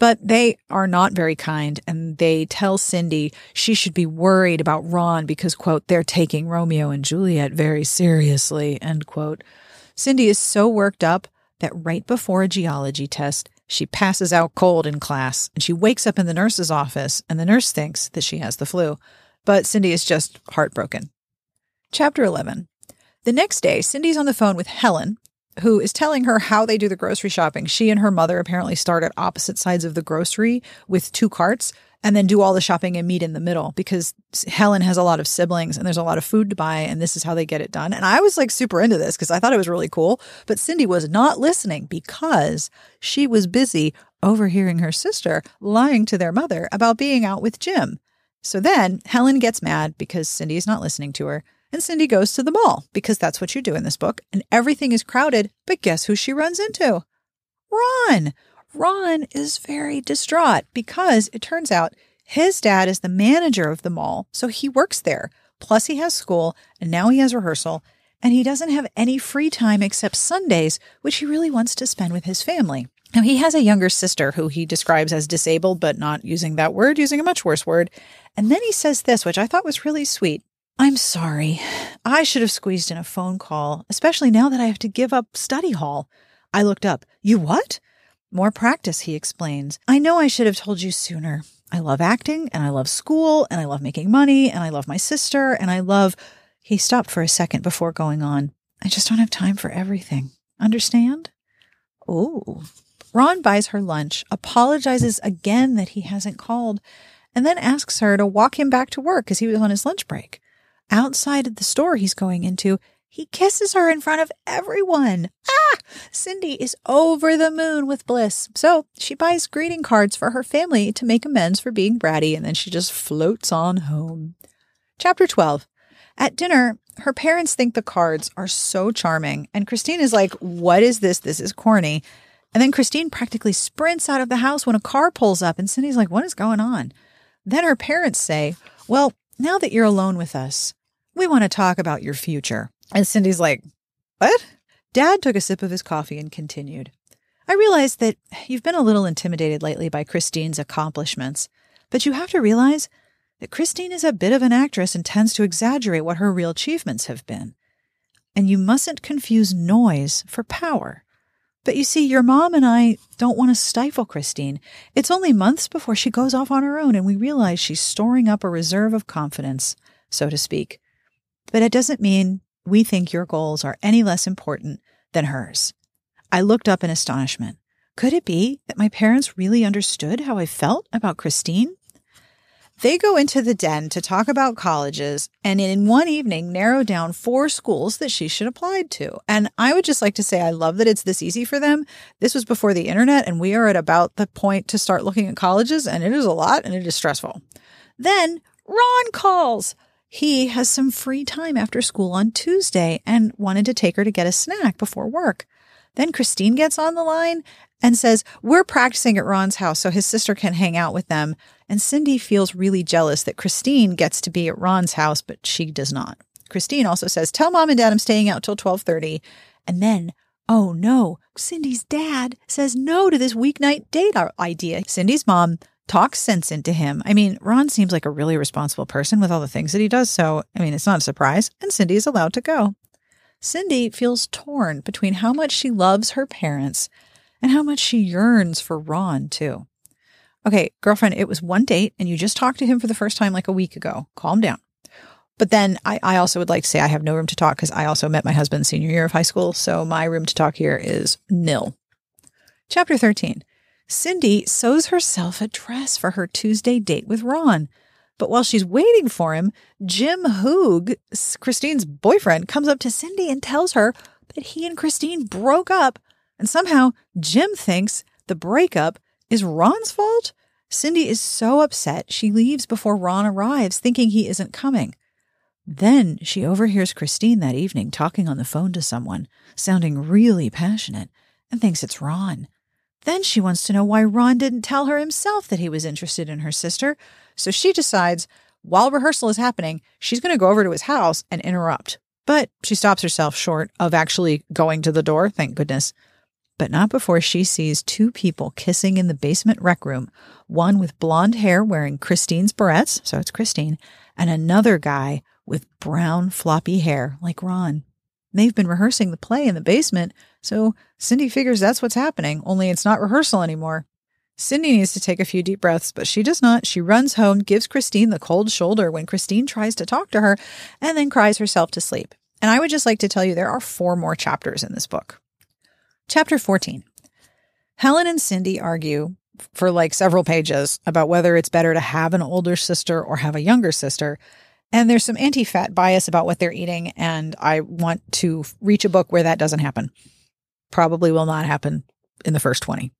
But they are not very kind and they tell Cindy she should be worried about Ron because, quote, they're taking Romeo and Juliet very seriously, end quote. Cindy is so worked up that right before a geology test, she passes out cold in class and she wakes up in the nurse's office, and the nurse thinks that she has the flu. But Cindy is just heartbroken. Chapter 11. The next day, Cindy's on the phone with Helen, who is telling her how they do the grocery shopping. She and her mother apparently start at opposite sides of the grocery with two carts and then do all the shopping and meet in the middle because Helen has a lot of siblings and there's a lot of food to buy and this is how they get it done. And I was like super into this because I thought it was really cool, but Cindy was not listening because she was busy overhearing her sister lying to their mother about being out with Jim. So then Helen gets mad because Cindy is not listening to her. And Cindy goes to the mall because that's what you do in this book. And everything is crowded. But guess who she runs into? Ron. Ron is very distraught because it turns out his dad is the manager of the mall, so he works there. Plus, he has school, and now he has rehearsal, and he doesn't have any free time except Sundays, which he really wants to spend with his family. Now, he has a younger sister who he describes as disabled, but not using that word, using a much worse word. And then he says this, which I thought was really sweet. I'm sorry. I should have squeezed in a phone call, especially now that I have to give up study hall. I looked up. You what? More practice, he explains. I know I should have told you sooner. I love acting and I love school and I love making money and I love my sister and I love. He stopped for a second before going on. I just don't have time for everything. Understand? Oh. Ron buys her lunch, apologizes again that he hasn't called, and then asks her to walk him back to work because he was on his lunch break. Outside of the store he's going into, he kisses her in front of everyone. Ah! Cindy is over the moon with bliss. So she buys greeting cards for her family to make amends for being bratty, and then she just floats on home. Chapter 12. At dinner, her parents think the cards are so charming, and Christine is like, What is this? This is corny. And then Christine practically sprints out of the house when a car pulls up, and Cindy's like, What is going on? Then her parents say, Well, now that you're alone with us, we want to talk about your future. And Cindy's like, What? Dad took a sip of his coffee and continued. I realize that you've been a little intimidated lately by Christine's accomplishments, but you have to realize that Christine is a bit of an actress and tends to exaggerate what her real achievements have been. And you mustn't confuse noise for power. But you see, your mom and I don't want to stifle Christine. It's only months before she goes off on her own, and we realize she's storing up a reserve of confidence, so to speak. But it doesn't mean we think your goals are any less important than hers. I looked up in astonishment. Could it be that my parents really understood how I felt about Christine? They go into the den to talk about colleges and in one evening narrow down four schools that she should apply to. And I would just like to say I love that it's this easy for them. This was before the internet and we are at about the point to start looking at colleges and it is a lot and it is stressful. Then Ron calls. He has some free time after school on Tuesday and wanted to take her to get a snack before work. Then Christine gets on the line and says, We're practicing at Ron's house so his sister can hang out with them. And Cindy feels really jealous that Christine gets to be at Ron's house, but she does not. Christine also says, Tell mom and dad I'm staying out till 1230. And then, oh no, Cindy's dad says no to this weeknight date idea. Cindy's mom talk sense into him. I mean, Ron seems like a really responsible person with all the things that he does. So, I mean, it's not a surprise. And Cindy is allowed to go. Cindy feels torn between how much she loves her parents and how much she yearns for Ron, too. Okay, girlfriend, it was one date and you just talked to him for the first time like a week ago. Calm down. But then I, I also would like to say I have no room to talk because I also met my husband senior year of high school. So my room to talk here is nil. Chapter 13 Cindy sews herself a dress for her Tuesday date with Ron. But while she's waiting for him, Jim Hoog, Christine's boyfriend, comes up to Cindy and tells her that he and Christine broke up. And somehow Jim thinks the breakup is Ron's fault. Cindy is so upset she leaves before Ron arrives, thinking he isn't coming. Then she overhears Christine that evening talking on the phone to someone, sounding really passionate, and thinks it's Ron. Then she wants to know why Ron didn't tell her himself that he was interested in her sister. So she decides, while rehearsal is happening, she's going to go over to his house and interrupt. But she stops herself short of actually going to the door, thank goodness. But not before she sees two people kissing in the basement rec room one with blonde hair wearing Christine's barrettes, so it's Christine, and another guy with brown floppy hair like Ron. They've been rehearsing the play in the basement, so Cindy figures that's what's happening, only it's not rehearsal anymore. Cindy needs to take a few deep breaths, but she does not. She runs home, gives Christine the cold shoulder when Christine tries to talk to her, and then cries herself to sleep. And I would just like to tell you there are four more chapters in this book. Chapter 14 Helen and Cindy argue for like several pages about whether it's better to have an older sister or have a younger sister. And there's some anti fat bias about what they're eating. And I want to reach a book where that doesn't happen. Probably will not happen in the first 20.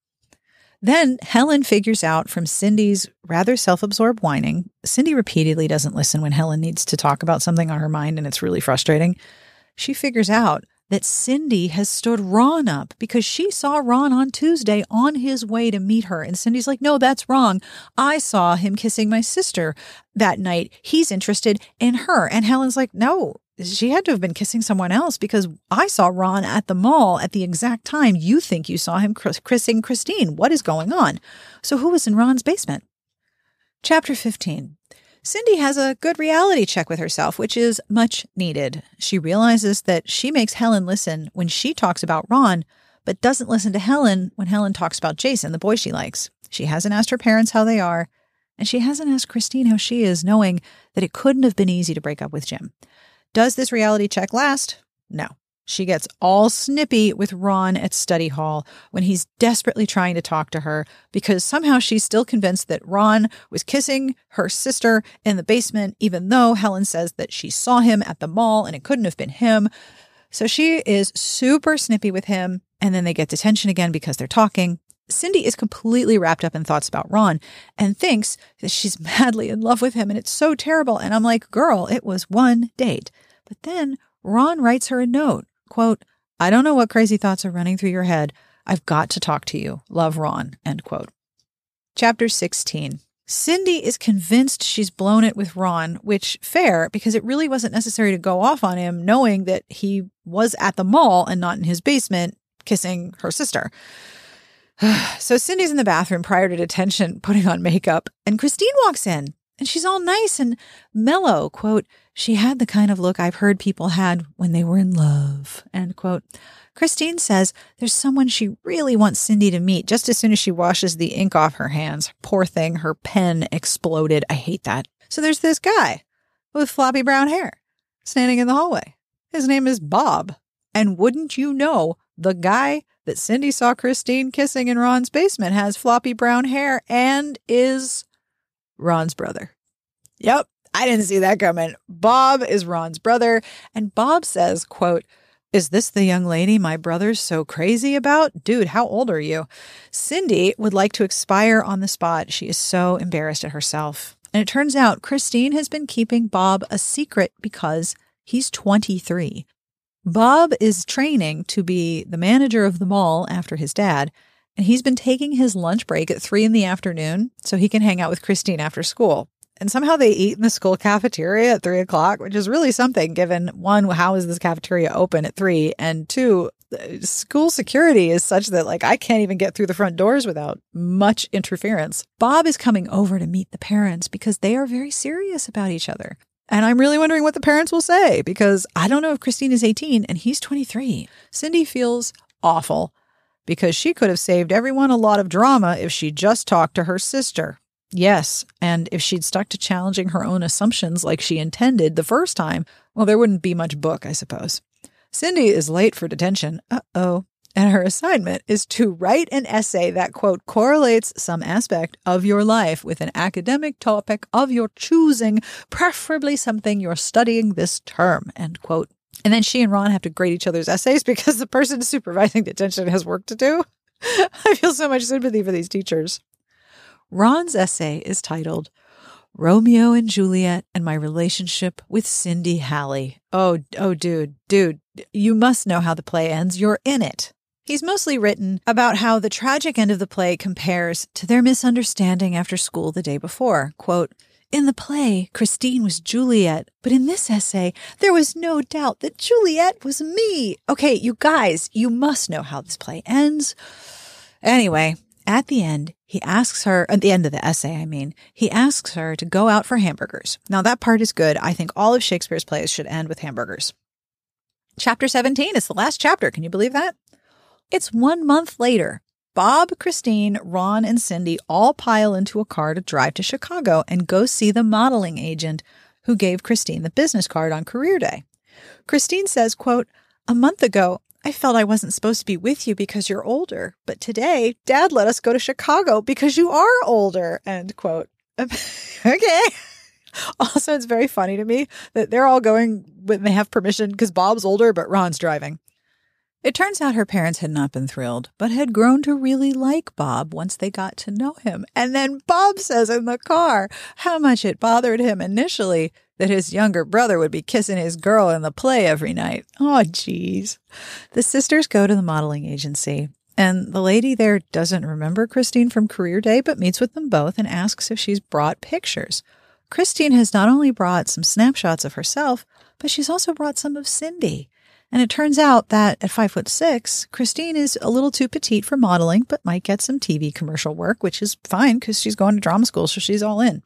Then Helen figures out from Cindy's rather self absorbed whining. Cindy repeatedly doesn't listen when Helen needs to talk about something on her mind, and it's really frustrating. She figures out that Cindy has stood Ron up because she saw Ron on Tuesday on his way to meet her. And Cindy's like, no, that's wrong. I saw him kissing my sister that night. He's interested in her. And Helen's like, no, she had to have been kissing someone else because I saw Ron at the mall at the exact time you think you saw him kissing Christine. What is going on? So who was in Ron's basement? Chapter 15 Cindy has a good reality check with herself, which is much needed. She realizes that she makes Helen listen when she talks about Ron, but doesn't listen to Helen when Helen talks about Jason, the boy she likes. She hasn't asked her parents how they are, and she hasn't asked Christine how she is, knowing that it couldn't have been easy to break up with Jim. Does this reality check last? No. She gets all snippy with Ron at study hall when he's desperately trying to talk to her because somehow she's still convinced that Ron was kissing her sister in the basement, even though Helen says that she saw him at the mall and it couldn't have been him. So she is super snippy with him. And then they get detention again because they're talking. Cindy is completely wrapped up in thoughts about Ron and thinks that she's madly in love with him and it's so terrible. And I'm like, girl, it was one date. But then Ron writes her a note Quote, I don't know what crazy thoughts are running through your head. I've got to talk to you. Love Ron. End quote. Chapter 16. Cindy is convinced she's blown it with Ron, which fair because it really wasn't necessary to go off on him knowing that he was at the mall and not in his basement kissing her sister. so Cindy's in the bathroom prior to detention putting on makeup and Christine walks in and she's all nice and mellow. Quote, she had the kind of look I've heard people had when they were in love. End quote. Christine says there's someone she really wants Cindy to meet just as soon as she washes the ink off her hands. Poor thing, her pen exploded. I hate that. So there's this guy with floppy brown hair standing in the hallway. His name is Bob. And wouldn't you know, the guy that Cindy saw Christine kissing in Ron's basement has floppy brown hair and is Ron's brother. Yep, I didn't see that coming. Bob is Ron's brother, and Bob says, quote, is this the young lady my brother's so crazy about? Dude, how old are you? Cindy would like to expire on the spot. She is so embarrassed at herself. And it turns out Christine has been keeping Bob a secret because he's 23. Bob is training to be the manager of the mall after his dad, and he's been taking his lunch break at three in the afternoon so he can hang out with Christine after school. And somehow they eat in the school cafeteria at three o'clock, which is really something given one, how is this cafeteria open at three? And two, uh, school security is such that like I can't even get through the front doors without much interference. Bob is coming over to meet the parents because they are very serious about each other. And I'm really wondering what the parents will say because I don't know if Christine is 18 and he's 23. Cindy feels awful because she could have saved everyone a lot of drama if she just talked to her sister. Yes, and if she'd stuck to challenging her own assumptions like she intended the first time, well, there wouldn't be much book, I suppose. Cindy is late for detention. Uh oh. And her assignment is to write an essay that, quote, correlates some aspect of your life with an academic topic of your choosing, preferably something you're studying this term, end quote. And then she and Ron have to grade each other's essays because the person supervising detention has work to do. I feel so much sympathy for these teachers. Ron's essay is titled Romeo and Juliet and My Relationship with Cindy Halley. Oh, oh, dude, dude, you must know how the play ends. You're in it. He's mostly written about how the tragic end of the play compares to their misunderstanding after school the day before. Quote, in the play, Christine was Juliet, but in this essay, there was no doubt that Juliet was me. Okay, you guys, you must know how this play ends. Anyway, at the end, he asks her, at the end of the essay, I mean, he asks her to go out for hamburgers. Now, that part is good. I think all of Shakespeare's plays should end with hamburgers. Chapter 17 is the last chapter. Can you believe that? It's one month later. Bob, Christine, Ron, and Cindy all pile into a car to drive to Chicago and go see the modeling agent who gave Christine the business card on career day. Christine says, quote, a month ago, I felt I wasn't supposed to be with you because you're older, but today dad let us go to Chicago because you are older, end quote. okay. Also, it's very funny to me that they're all going when they have permission because Bob's older, but Ron's driving. It turns out her parents had not been thrilled, but had grown to really like Bob once they got to know him. And then Bob says in the car how much it bothered him initially that his younger brother would be kissing his girl in the play every night. Oh, geez. The sisters go to the modeling agency, and the lady there doesn't remember Christine from career day, but meets with them both and asks if she's brought pictures. Christine has not only brought some snapshots of herself, but she's also brought some of Cindy. And it turns out that at five foot six, Christine is a little too petite for modeling, but might get some TV commercial work, which is fine because she's going to drama school, so she's all in.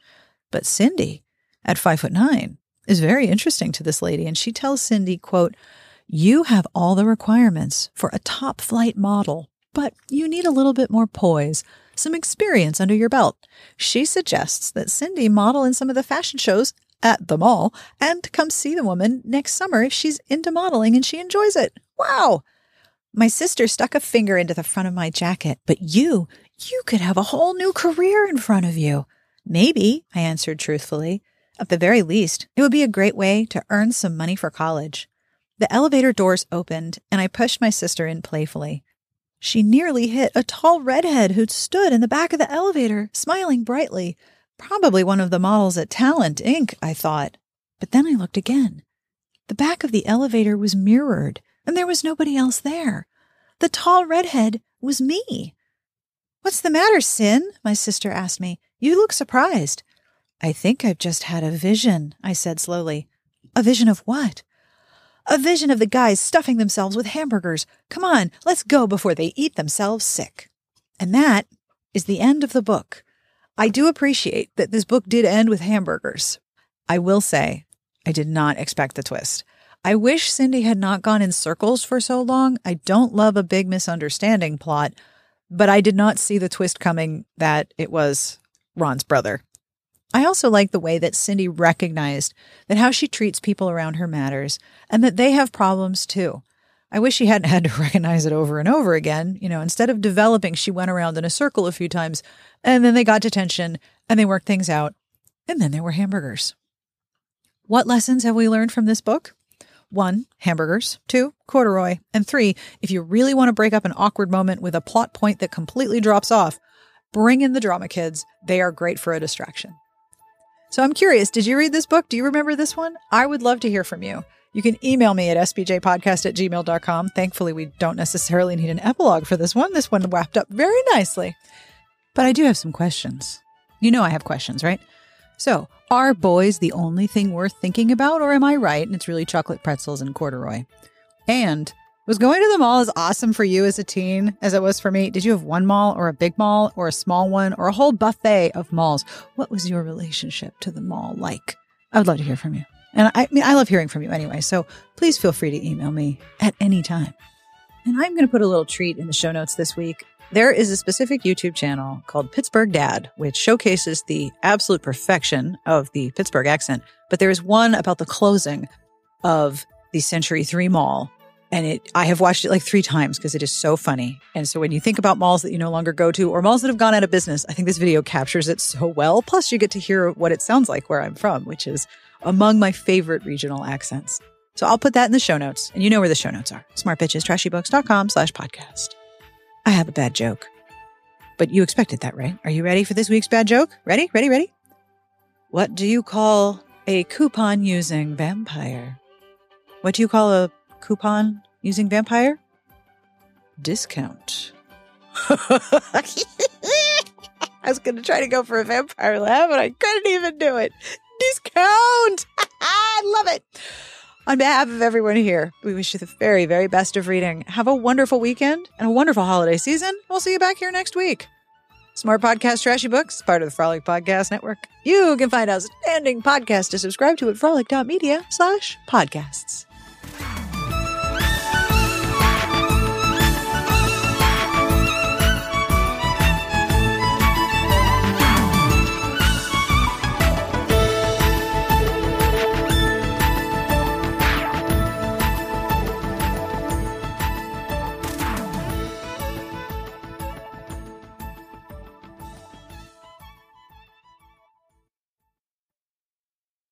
But Cindy, at five foot nine, is very interesting to this lady. And she tells Cindy, quote, you have all the requirements for a top flight model, but you need a little bit more poise, some experience under your belt. She suggests that Cindy model in some of the fashion shows at the mall and come see the woman next summer if she's into modeling and she enjoys it. Wow. My sister stuck a finger into the front of my jacket, but you, you could have a whole new career in front of you. Maybe, I answered truthfully. At the very least, it would be a great way to earn some money for college. The elevator doors opened and I pushed my sister in playfully. She nearly hit a tall redhead who'd stood in the back of the elevator, smiling brightly. Probably one of the models at Talent Inc., I thought. But then I looked again. The back of the elevator was mirrored, and there was nobody else there. The tall redhead was me. What's the matter, Sin? My sister asked me. You look surprised. I think I've just had a vision, I said slowly. A vision of what? A vision of the guys stuffing themselves with hamburgers. Come on, let's go before they eat themselves sick. And that is the end of the book. I do appreciate that this book did end with hamburgers. I will say, I did not expect the twist. I wish Cindy had not gone in circles for so long. I don't love a big misunderstanding plot, but I did not see the twist coming that it was Ron's brother. I also like the way that Cindy recognized that how she treats people around her matters and that they have problems too. I wish she hadn't had to recognize it over and over again. You know, instead of developing, she went around in a circle a few times and then they got detention and they worked things out. And then there were hamburgers. What lessons have we learned from this book? One, hamburgers. Two, corduroy. And three, if you really want to break up an awkward moment with a plot point that completely drops off, bring in the drama kids. They are great for a distraction. So I'm curious, did you read this book? Do you remember this one? I would love to hear from you. You can email me at sbjpodcast at gmail.com. Thankfully, we don't necessarily need an epilogue for this one. This one wrapped up very nicely. But I do have some questions. You know I have questions, right? So, are boys the only thing worth thinking about, or am I right and it's really chocolate pretzels and corduroy? And was going to the mall as awesome for you as a teen as it was for me? Did you have one mall or a big mall or a small one or a whole buffet of malls? What was your relationship to the mall like? I would love to hear from you. And I, I mean, I love hearing from you anyway. So please feel free to email me at any time. And I'm going to put a little treat in the show notes this week. There is a specific YouTube channel called Pittsburgh Dad, which showcases the absolute perfection of the Pittsburgh accent. But there is one about the closing of the Century 3 Mall. And it, I have watched it like three times because it is so funny. And so when you think about malls that you no longer go to or malls that have gone out of business, I think this video captures it so well. Plus, you get to hear what it sounds like where I'm from, which is among my favorite regional accents. So I'll put that in the show notes. And you know where the show notes are smartbitchestrashybooks.com slash podcast. I have a bad joke. But you expected that, right? Are you ready for this week's bad joke? Ready? Ready? Ready? What do you call a coupon using vampire? What do you call a coupon using vampire? Discount. I was going to try to go for a vampire laugh, but I couldn't even do it. Discount. I love it. On behalf of everyone here, we wish you the very, very best of reading. Have a wonderful weekend and a wonderful holiday season. We'll see you back here next week. Smart Podcast Trashy Books, part of the Frolic Podcast Network. You can find outstanding podcasts to subscribe to at frolic.media slash podcasts.